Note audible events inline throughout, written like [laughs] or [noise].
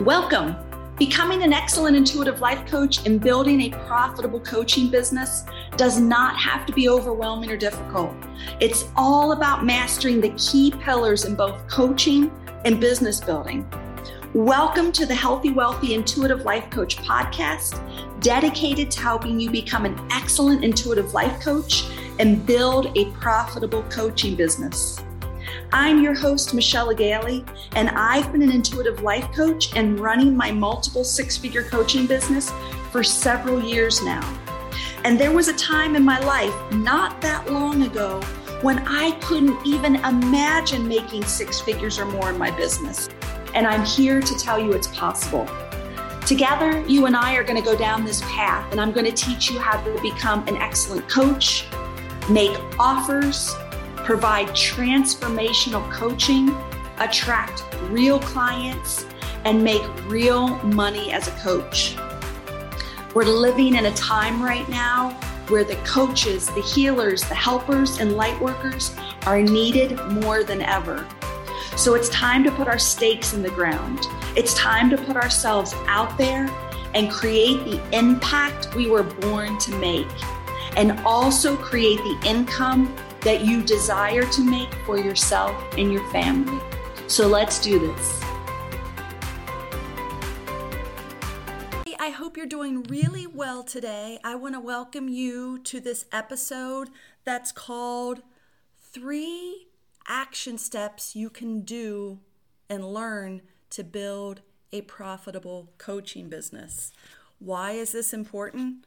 Welcome. Becoming an excellent intuitive life coach and building a profitable coaching business does not have to be overwhelming or difficult. It's all about mastering the key pillars in both coaching and business building. Welcome to the Healthy, Wealthy, Intuitive Life Coach podcast, dedicated to helping you become an excellent intuitive life coach and build a profitable coaching business. I'm your host, Michelle Gailey, and I've been an intuitive life coach and running my multiple six figure coaching business for several years now. And there was a time in my life not that long ago when I couldn't even imagine making six figures or more in my business. And I'm here to tell you it's possible. Together, you and I are going to go down this path, and I'm going to teach you how to become an excellent coach, make offers, provide transformational coaching, attract real clients, and make real money as a coach. We're living in a time right now where the coaches, the healers, the helpers, and light workers are needed more than ever. So it's time to put our stakes in the ground. It's time to put ourselves out there and create the impact we were born to make, and also create the income that you desire to make for yourself and your family. So let's do this. I hope you're doing really well today. I want to welcome you to this episode that's called Three Action Steps You Can Do and Learn to Build a Profitable Coaching Business. Why is this important?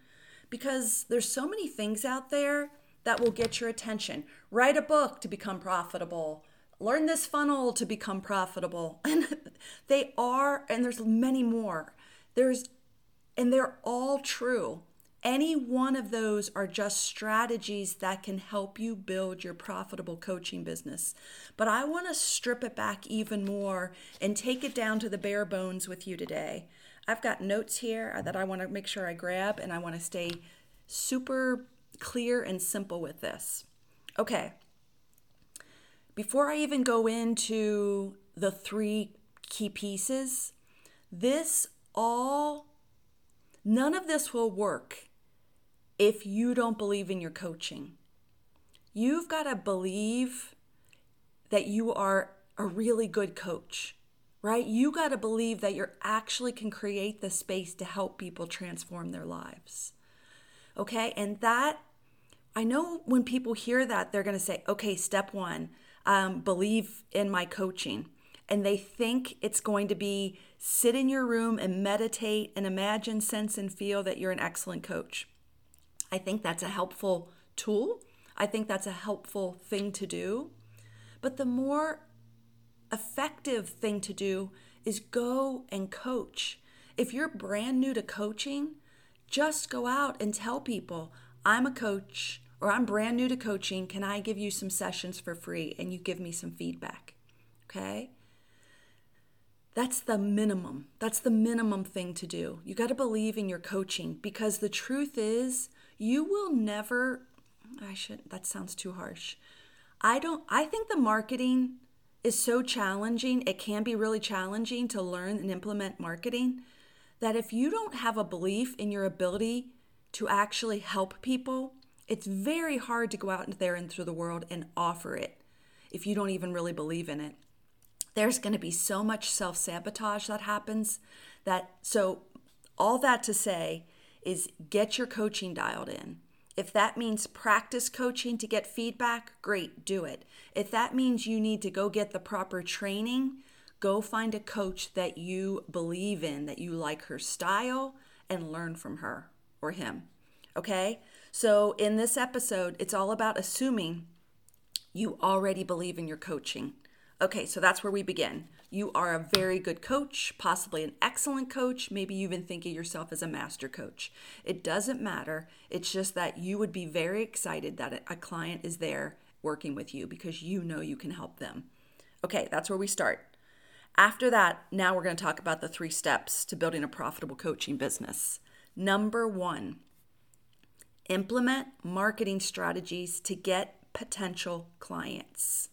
Because there's so many things out there that will get your attention. Write a book to become profitable. Learn this funnel to become profitable. [laughs] And they are, and there's many more. There's, and they're all true. Any one of those are just strategies that can help you build your profitable coaching business. But I want to strip it back even more and take it down to the bare bones with you today. I've got notes here that I want to make sure I grab, and I want to stay super clear and simple with this. Okay, before I even go into the three key pieces, this all, none of this will work if you don't believe in your coaching. You've got to believe that you are a really good coach, right? You got to believe that you actually can create the space to help people transform their lives. Okay, and that I know when people hear that, they're going to say, okay, step one, um, believe in my coaching. And they think it's going to be sit in your room and meditate and imagine, sense, and feel that you're an excellent coach. I think that's a helpful tool. I think that's a helpful thing to do. But the more effective thing to do is go and coach. If you're brand new to coaching, just go out and tell people, I'm a coach or I'm brand new to coaching. Can I give you some sessions for free and you give me some feedback? Okay. That's the minimum. That's the minimum thing to do. You got to believe in your coaching because the truth is, you will never. I should, that sounds too harsh. I don't, I think the marketing is so challenging. It can be really challenging to learn and implement marketing that if you don't have a belief in your ability to actually help people, it's very hard to go out there into the world and offer it if you don't even really believe in it. There's going to be so much self sabotage that happens that, so all that to say is get your coaching dialed in. If that means practice coaching to get feedback, great, do it. If that means you need to go get the proper training, go find a coach that you believe in, that you like her style, and learn from her or him. Okay? So, in this episode, it's all about assuming you already believe in your coaching. Okay, so that's where we begin. You are a very good coach, possibly an excellent coach. Maybe you even think of yourself as a master coach. It doesn't matter. It's just that you would be very excited that a client is there working with you because you know you can help them. Okay, that's where we start. After that, now we're going to talk about the three steps to building a profitable coaching business. Number one, Implement marketing strategies to get potential clients.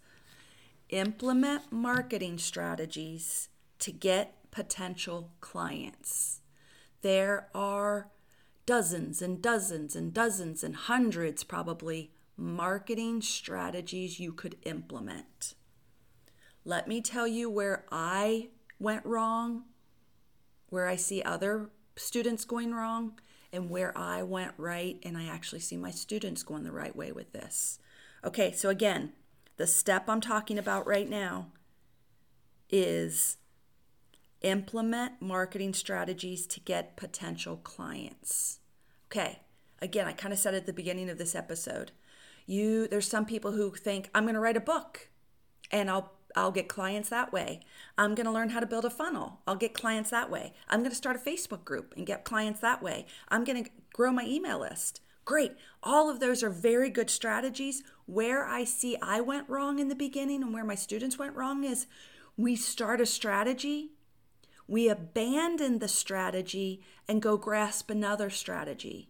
Implement marketing strategies to get potential clients. There are dozens and dozens and dozens and hundreds, probably, marketing strategies you could implement. Let me tell you where I went wrong, where I see other students going wrong, and where I went right, and I actually see my students going the right way with this. Okay, so again, the step I'm talking about right now is implement marketing strategies to get potential clients. Okay, again, I kind of said at the beginning of this episode, you there's some people who think I'm going to write a book and I'll I'll get clients that way. I'm going to learn how to build a funnel. I'll get clients that way. I'm going to start a Facebook group and get clients that way. I'm going to grow my email list. Great. All of those are very good strategies. Where I see I went wrong in the beginning and where my students went wrong is we start a strategy, we abandon the strategy and go grasp another strategy.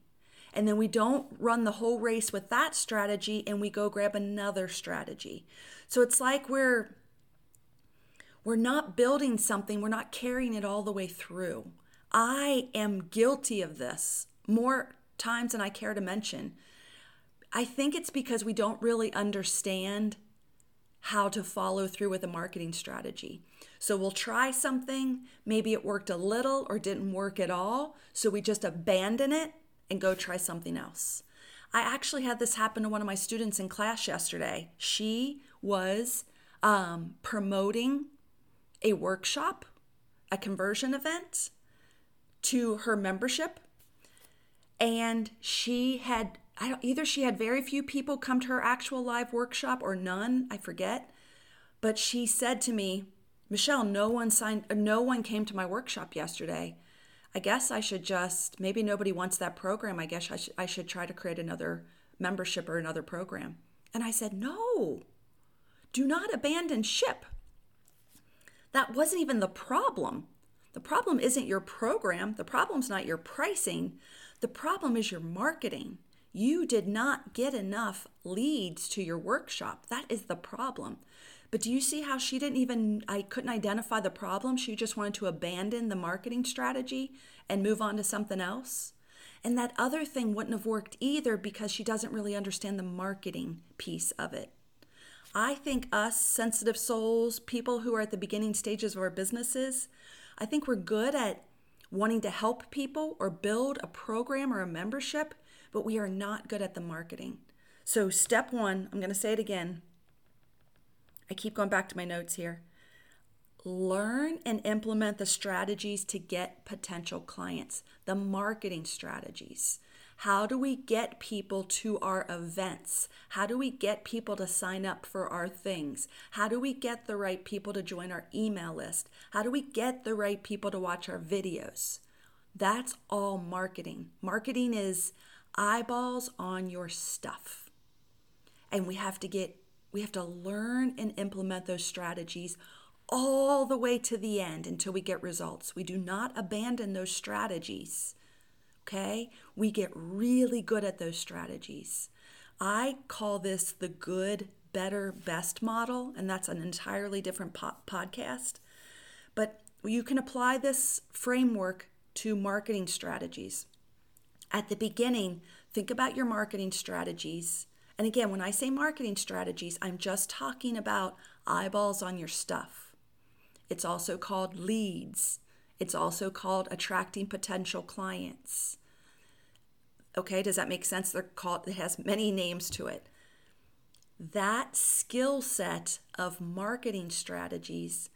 And then we don't run the whole race with that strategy and we go grab another strategy. So it's like we're we're not building something, we're not carrying it all the way through. I am guilty of this more times than I care to mention. I think it's because we don't really understand how to follow through with a marketing strategy. So we'll try something, maybe it worked a little or didn't work at all, so we just abandon it and go try something else. I actually had this happen to one of my students in class yesterday. She was um, promoting a workshop, a conversion event to her membership, and she had either she had very few people come to her actual live workshop or none, I forget. But she said to me, "Michelle, no one signed no one came to my workshop yesterday. I guess I should just maybe nobody wants that program. I guess I should I should try to create another membership or another program." And I said, "No. Do not abandon ship. That wasn't even the problem. The problem isn't your program, the problem's not your pricing. The problem is your marketing." You did not get enough leads to your workshop. That is the problem. But do you see how she didn't even, I couldn't identify the problem? She just wanted to abandon the marketing strategy and move on to something else. And that other thing wouldn't have worked either because she doesn't really understand the marketing piece of it. I think us sensitive souls, people who are at the beginning stages of our businesses, I think we're good at wanting to help people or build a program or a membership but we are not good at the marketing. So, step one, I'm going to say it again. I keep going back to my notes here. Learn and implement the strategies to get potential clients, the marketing strategies. How do we get people to our events? How do we get people to sign up for our things? How do we get the right people to join our email list? How do we get the right people to watch our videos? That's all marketing. Marketing is eyeballs on your stuff. And we have to get, we have to learn and implement those strategies all the way to the end until we get results. We do not abandon those strategies. Okay? We get really good at those strategies. I call this the good, better, best model, and that's an entirely different po- podcast. But you can apply this framework to marketing strategies. At the beginning, think about your marketing strategies. And again, when I say marketing strategies, I'm just talking about eyeballs on your stuff. It's also called leads. It's also called attracting potential clients. Okay, does that make sense? They're called it has many names to it. That skill set of marketing strategies,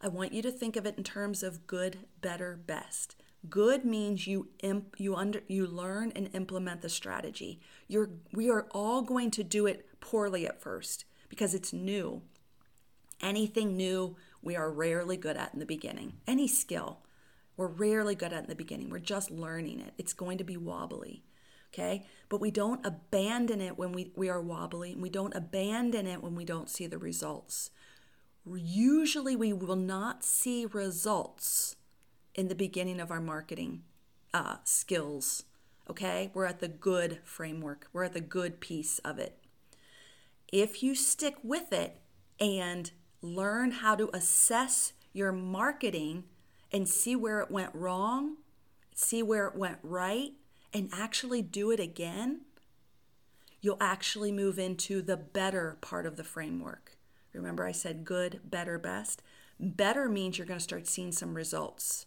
I want you to think of it in terms of good, better, best. Good means you imp, you under you learn and implement the strategy. You're we are all going to do it poorly at first because it's new. Anything new we are rarely good at in the beginning. Any skill we're rarely good at in the beginning. We're just learning it. It's going to be wobbly. Okay? But we don't abandon it when we, we are wobbly, and we don't abandon it when we don't see the results. Usually we will not see results in the beginning of our marketing uh, skills. Okay, we're at the good framework, we're at the good piece of it. If you stick with it and learn how to assess your marketing and see where it went wrong, see where it went right, and actually do it again, you'll actually move into the better part of the framework. Remember, I said good, better, best? Better means you're going to start seeing some results.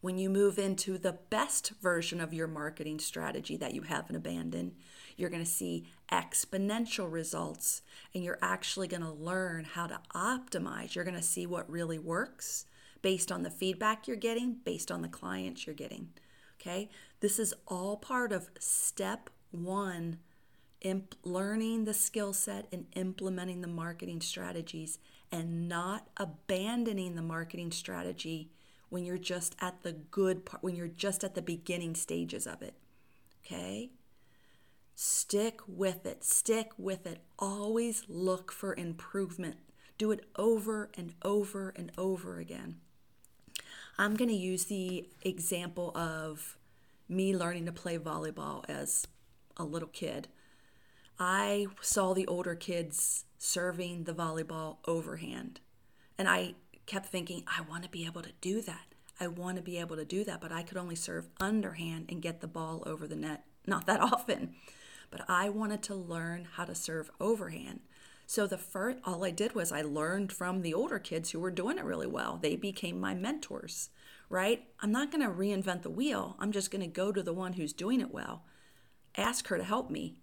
When you move into the best version of your marketing strategy that you haven't abandoned, you're going to see exponential results and you're actually going to learn how to optimize. You're going to see what really works based on the feedback you're getting, based on the clients you're getting. Okay? This is all part of step one imp- learning the skill set and implementing the marketing strategies and not abandoning the marketing strategy when you're just at the good part, when you're just at the beginning stages of it. Okay? Stick with it. Stick with it. Always look for improvement. Do it over and over and over again. I'm going to use the example of me learning to play volleyball as a little kid. I saw the older kids serving the volleyball overhand. And I kept thinking, I want to be able to do that. I want to be able to do that, but I could only serve underhand and get the ball over the net not that [laughs] often. But I wanted to learn how to serve overhand. So the first all I did was I learned from the older kids who were doing it really well. They became my mentors, right? I'm not going to reinvent the wheel. I'm just going to go to the one who's doing it well. Ask her to help me.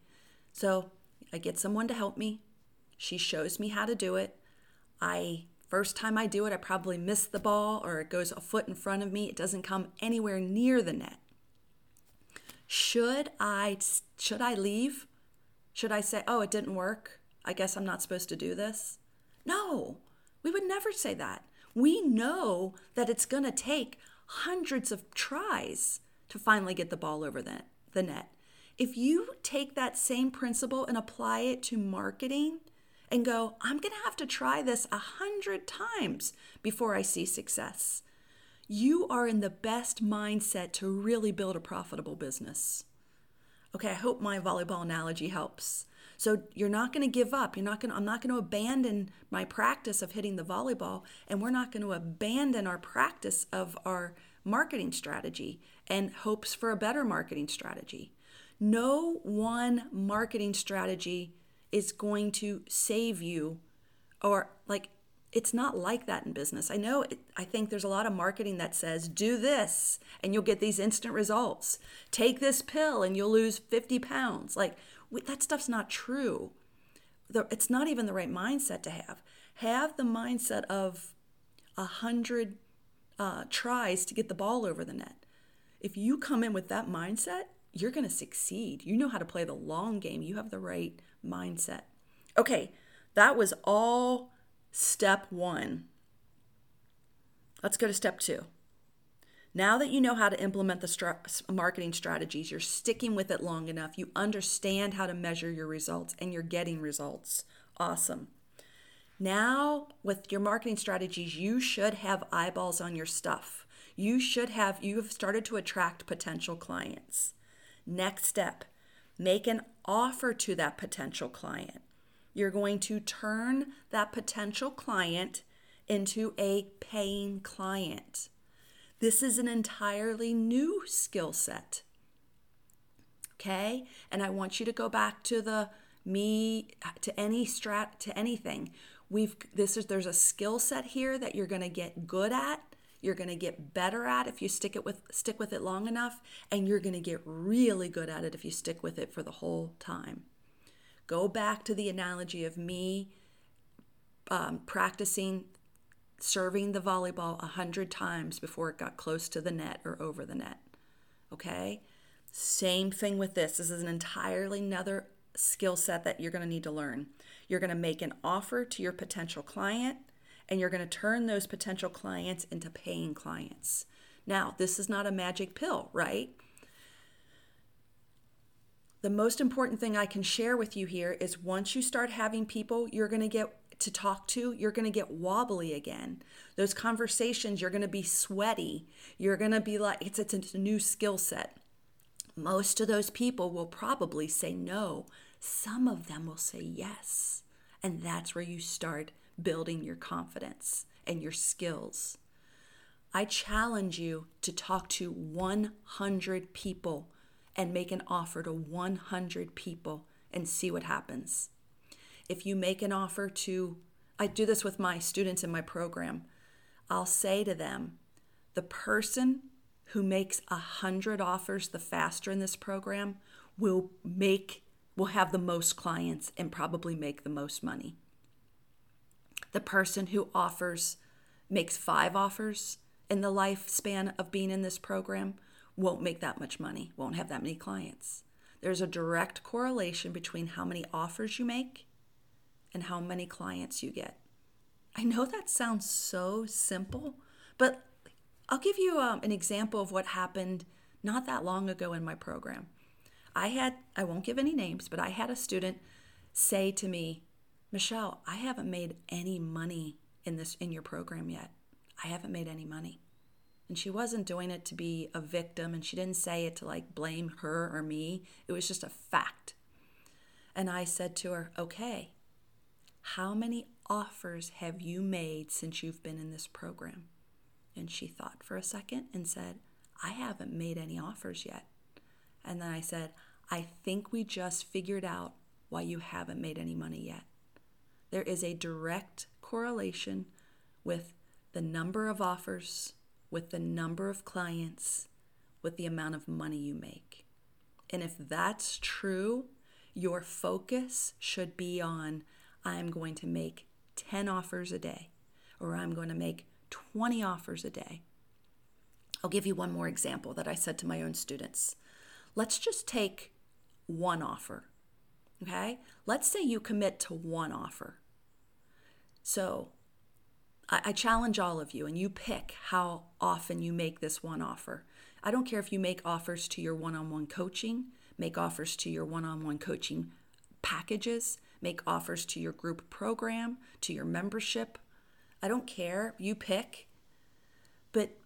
So I get someone to help me. She shows me how to do it. I first time I do it, I probably miss the ball or it goes a foot in front of me. It doesn't come anywhere near the net. Should I should I leave? Should I say, "Oh, it didn't work. I guess I'm not supposed to do this?" No. We would never say that. We know that it's going to take hundreds of tries to finally get the ball over the, the net. If you take that same principle and apply it to marketing and go, I'm going to have to try this a hundred times before I see success, you are in the best mindset to really build a profitable business. Okay, I hope my volleyball analogy helps. So you're not going to give up. You're not going I'm not going to abandon my practice of hitting the volleyball and we're not going to abandon our practice of our marketing strategy and hopes for a better marketing strategy. No one marketing strategy is going to save you or like it's not like that in business. I know it, I think there's a lot of marketing that says do this and you'll get these instant results. Take this pill and you'll lose 50 pounds. Like that stuff's not true. It's not even the right mindset to have. Have the mindset of a hundred uh, tries to get the ball over the net. If you come in with that mindset, you're going to succeed. You know how to play the long game. You have the right mindset. Okay, that was all step one. Let's go to step two. Now that you know how to implement the marketing strategies, you're sticking with it long enough, you understand how to measure your results, and you're getting results. Awesome. Now, with your marketing strategies, you should have eyeballs on your stuff. You should have, you have started to attract potential clients. Next step, make an offer to that potential client. You're going to turn that potential client into a paying client. This is an entirely new skill set. Okay? And I want you to go back to the me to any strat to anything. We've this is there's a skill set here that you're going to get good at you're going to get better at if you stick it with stick with it long enough and you're going to get really good at it if you stick with it for the whole time go back to the analogy of me um, practicing serving the volleyball a hundred times before it got close to the net or over the net okay same thing with this this is an entirely another skill set that you're going to need to learn you're going to make an offer to your potential client and you're going to turn those potential clients into paying clients. Now, this is not a magic pill, right? The most important thing I can share with you here is once you start having people you're going to get to talk to, you're going to get wobbly again. Those conversations, you're going to be sweaty. You're going to be like, it's, it's a new skill set. Most of those people will probably say no. Some of them will say yes. And that's where you start building your confidence and your skills. I challenge you to talk to 100 people and make an offer to 100 people and see what happens. If you make an offer to, I do this with my students in my program, I'll say to them, the person who makes hundred offers the faster in this program will make will have the most clients and probably make the most money. The person who offers makes five offers in the lifespan of being in this program won't make that much money, won't have that many clients. There's a direct correlation between how many offers you make and how many clients you get. I know that sounds so simple, but I'll give you um, an example of what happened not that long ago in my program. I had, I won't give any names, but I had a student say to me, Michelle, I haven't made any money in this in your program yet. I haven't made any money. And she wasn't doing it to be a victim and she didn't say it to like blame her or me. It was just a fact. And I said to her, "Okay. How many offers have you made since you've been in this program?" And she thought for a second and said, I haven't made any offers yet. And then I said, I think we just figured out why you haven't made any money yet. There is a direct correlation with the number of offers, with the number of clients, with the amount of money you make. And if that's true, your focus should be on I'm going to make 10 offers a day, or I'm going to make 20 offers a day. I'll give you one more example that I said to my own students. Let's just take one offer. Okay? Let's say you commit to one offer. So I, I, challenge all of you and you pick how often you make this one offer. I don't care if you make offers to your one on one coaching, make offers to your one on one coaching packages, make offers to your group program, to your membership, I don't care. You pick. But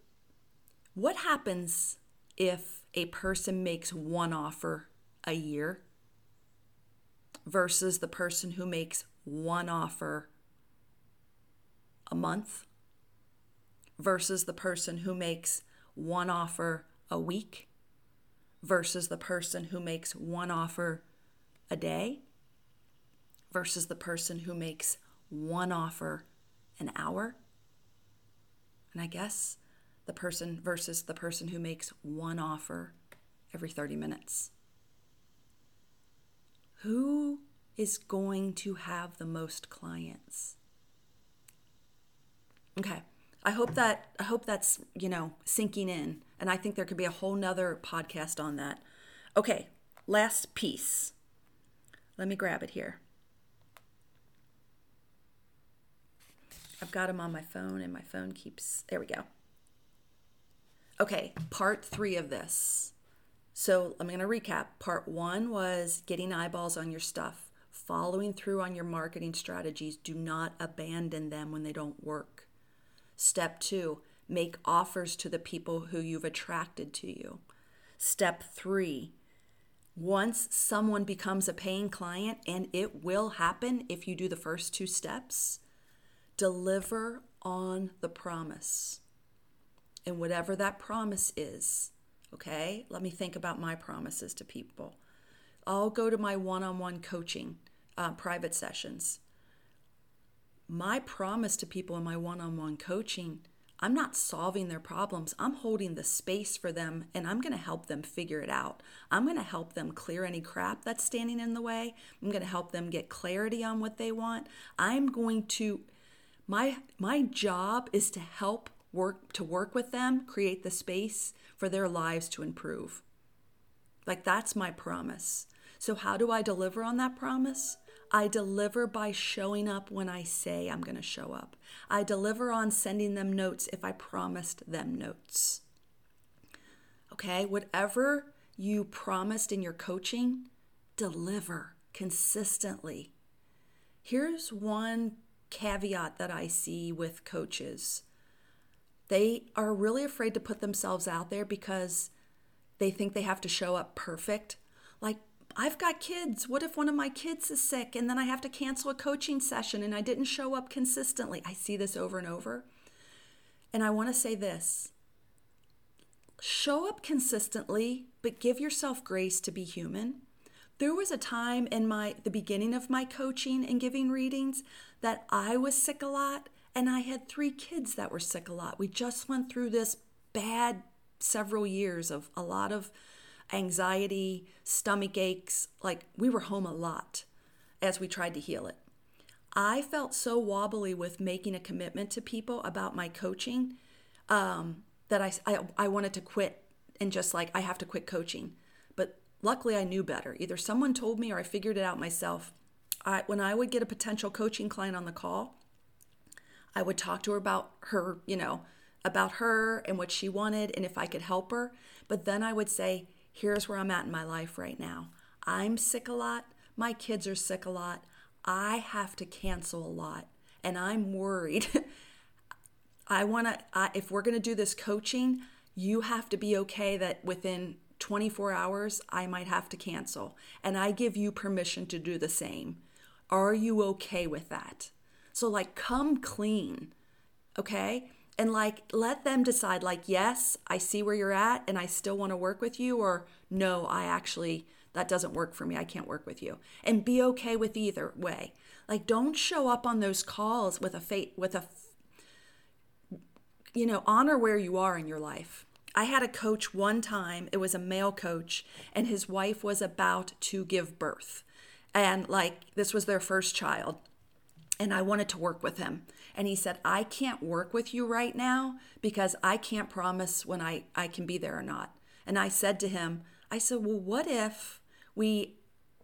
what happens if a person makes one offer a year versus the person who makes one offer a month versus the person who makes one offer a week versus the person who makes one offer a day versus the person who makes one offer an hour. And I guess the person versus the person who makes one offer every 30 minutes. Who is going to have the most clients? Okay. I hope that I hope that's, you know, sinking in. And I think there could be a whole nother podcast on that. Okay, last piece. Let me grab it here. I've got them on my phone and my phone keeps, there we go. Okay, part three of this. So I'm going to recap. Part one was getting eyeballs on your stuff, following through on your marketing strategies. Do not abandon them when they don't work. Step two, make offers to the people who you've attracted to you. Step three, once someone becomes a paying client, and it will happen if you do the first two steps, deliver on the promise. And whatever that promise is, okay? Let me think about my promises to people. I'll go to my one on one coaching uh, private sessions. My promise to people in my one on one coaching, I'm not solving their problems. I'm holding the space for them and I'm going to help them figure it out. I'm going to help them clear any crap that's standing in the way. I'm going to help them get clarity on what they want. I'm going to my my job is to help work to work with them, create the space for their lives to improve. Like that's my promise. So how do I deliver on that promise? I deliver by showing up when I say I'm going to show up. I deliver on sending them notes if I promised them notes. Okay, whatever you promised in your coaching, deliver consistently. Here's one caveat that I see with coaches. They are really afraid to put themselves out there because they think they have to show up perfect. Like, I've got kids. What if one of my kids is sick and then I have to cancel a coaching session and I didn't show up consistently? I see this over and over. And I want to say this show up consistently, but give yourself grace to be human. There was a time in my the beginning of my coaching and giving readings that I was sick a lot and I had 3 kids that were sick a lot. We just went through this bad several years of a lot of anxiety, stomach aches, like we were home a lot as we tried to heal it. I felt so wobbly with making a commitment to people about my coaching um, that I, I, I wanted to quit and just like, I have to quit coaching. But luckily, I knew better. Either someone told me or I figured it out myself. I, when I would get a potential coaching client on the call, I would talk to her about her, you know, about her and what she wanted and if I could help her. But then I would say, here's where I'm at in my life right now. I'm sick a lot. My kids are sick a lot. I have to cancel a lot. And I'm worried [laughs] I want to, if we're going to do this coaching, you have to be okay that within 24 hours, I might have to cancel. And I give you permission to do the same. Are you okay with that? So, like, come clean, okay? And like, let them decide, like, yes, I see where you're at and I still want to work with you, or no, I actually, that doesn't work for me. I can't work with you. And be okay with either way. Like, don't show up on those calls with a fate, with a you know, honor where you are in your life. I had a coach one time, it was a male coach, and his wife was about to give birth. And like, this was their first child. And I wanted to work with him. And he said, I can't work with you right now because I can't promise when I, I can be there or not. And I said to him, I said, well, what if we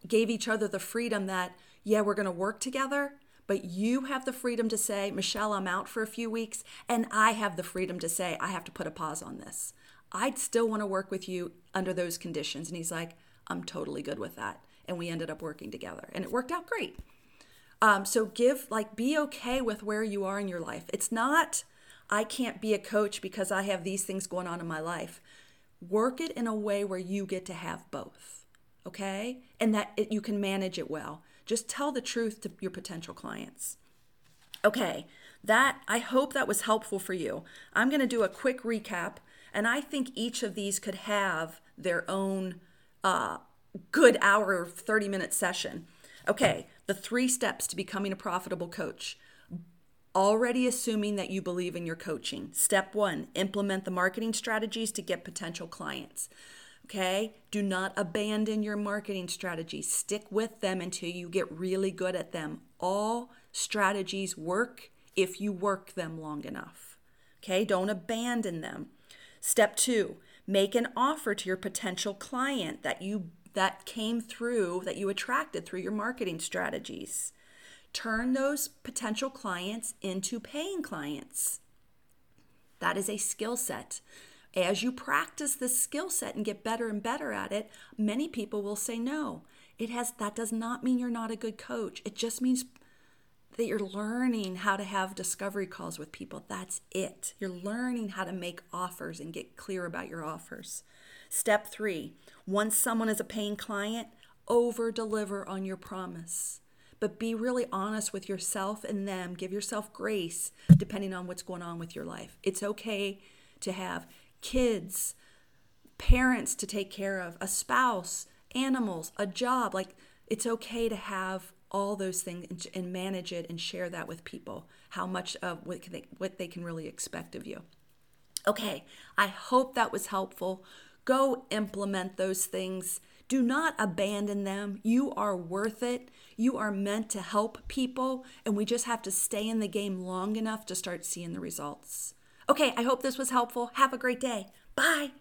gave each other the freedom that, yeah, we're going to work together, but you have the freedom to say, Michelle, I'm out for a few weeks, and I have the freedom to say, I have to put a pause on this. I'd still want to work with you under those conditions. And he's like, I'm totally good with that. And we ended up working together, and it worked out great. Um, so give, like, be okay with where you are in your life. It's not, I can't be a coach because I have these things going on in my life. Work it in a way where you get to have both, okay? And that it, you can manage it well. Just tell the truth to your potential clients. Okay, that I hope that was helpful for you. I'm going to do a quick recap, and I think each of these could have their own uh, good hour, or 30 minute session. Okay, the three steps to becoming a profitable coach. Already assuming that you believe in your coaching. Step one, implement the marketing strategies to get potential clients. Okay? Do not abandon your marketing strategies. Stick with them until you get really good at them. All strategies work if you work them long enough. Okay? Don't abandon them. Step 2, make an offer to your potential client that you that came through that you attracted through your marketing strategies. Turn those potential clients into paying clients. That is a skill set as you practice this skill set and get better and better at it, many people will say no. It has that does not mean you're not a good coach. It just means that you're learning how to have discovery calls with people. That's it. You're learning how to make offers and get clear about your offers. Step 3, once someone is a paying client, over deliver on your promise but be really honest with yourself and them. Give yourself grace depending on what's going on with your life. It's okay to have kids, parents to take care of, a spouse, animals, a job. Like it's okay to have all those things and, manage it and share that with people, how much of what they, what they can really expect of you. Okay, I hope that was helpful. Go implement those things. Do not abandon them. You are worth it. You are meant to help people, and we just have to stay in the game long enough to start seeing the results. Okay, I hope this was helpful. Have a great day. Bye.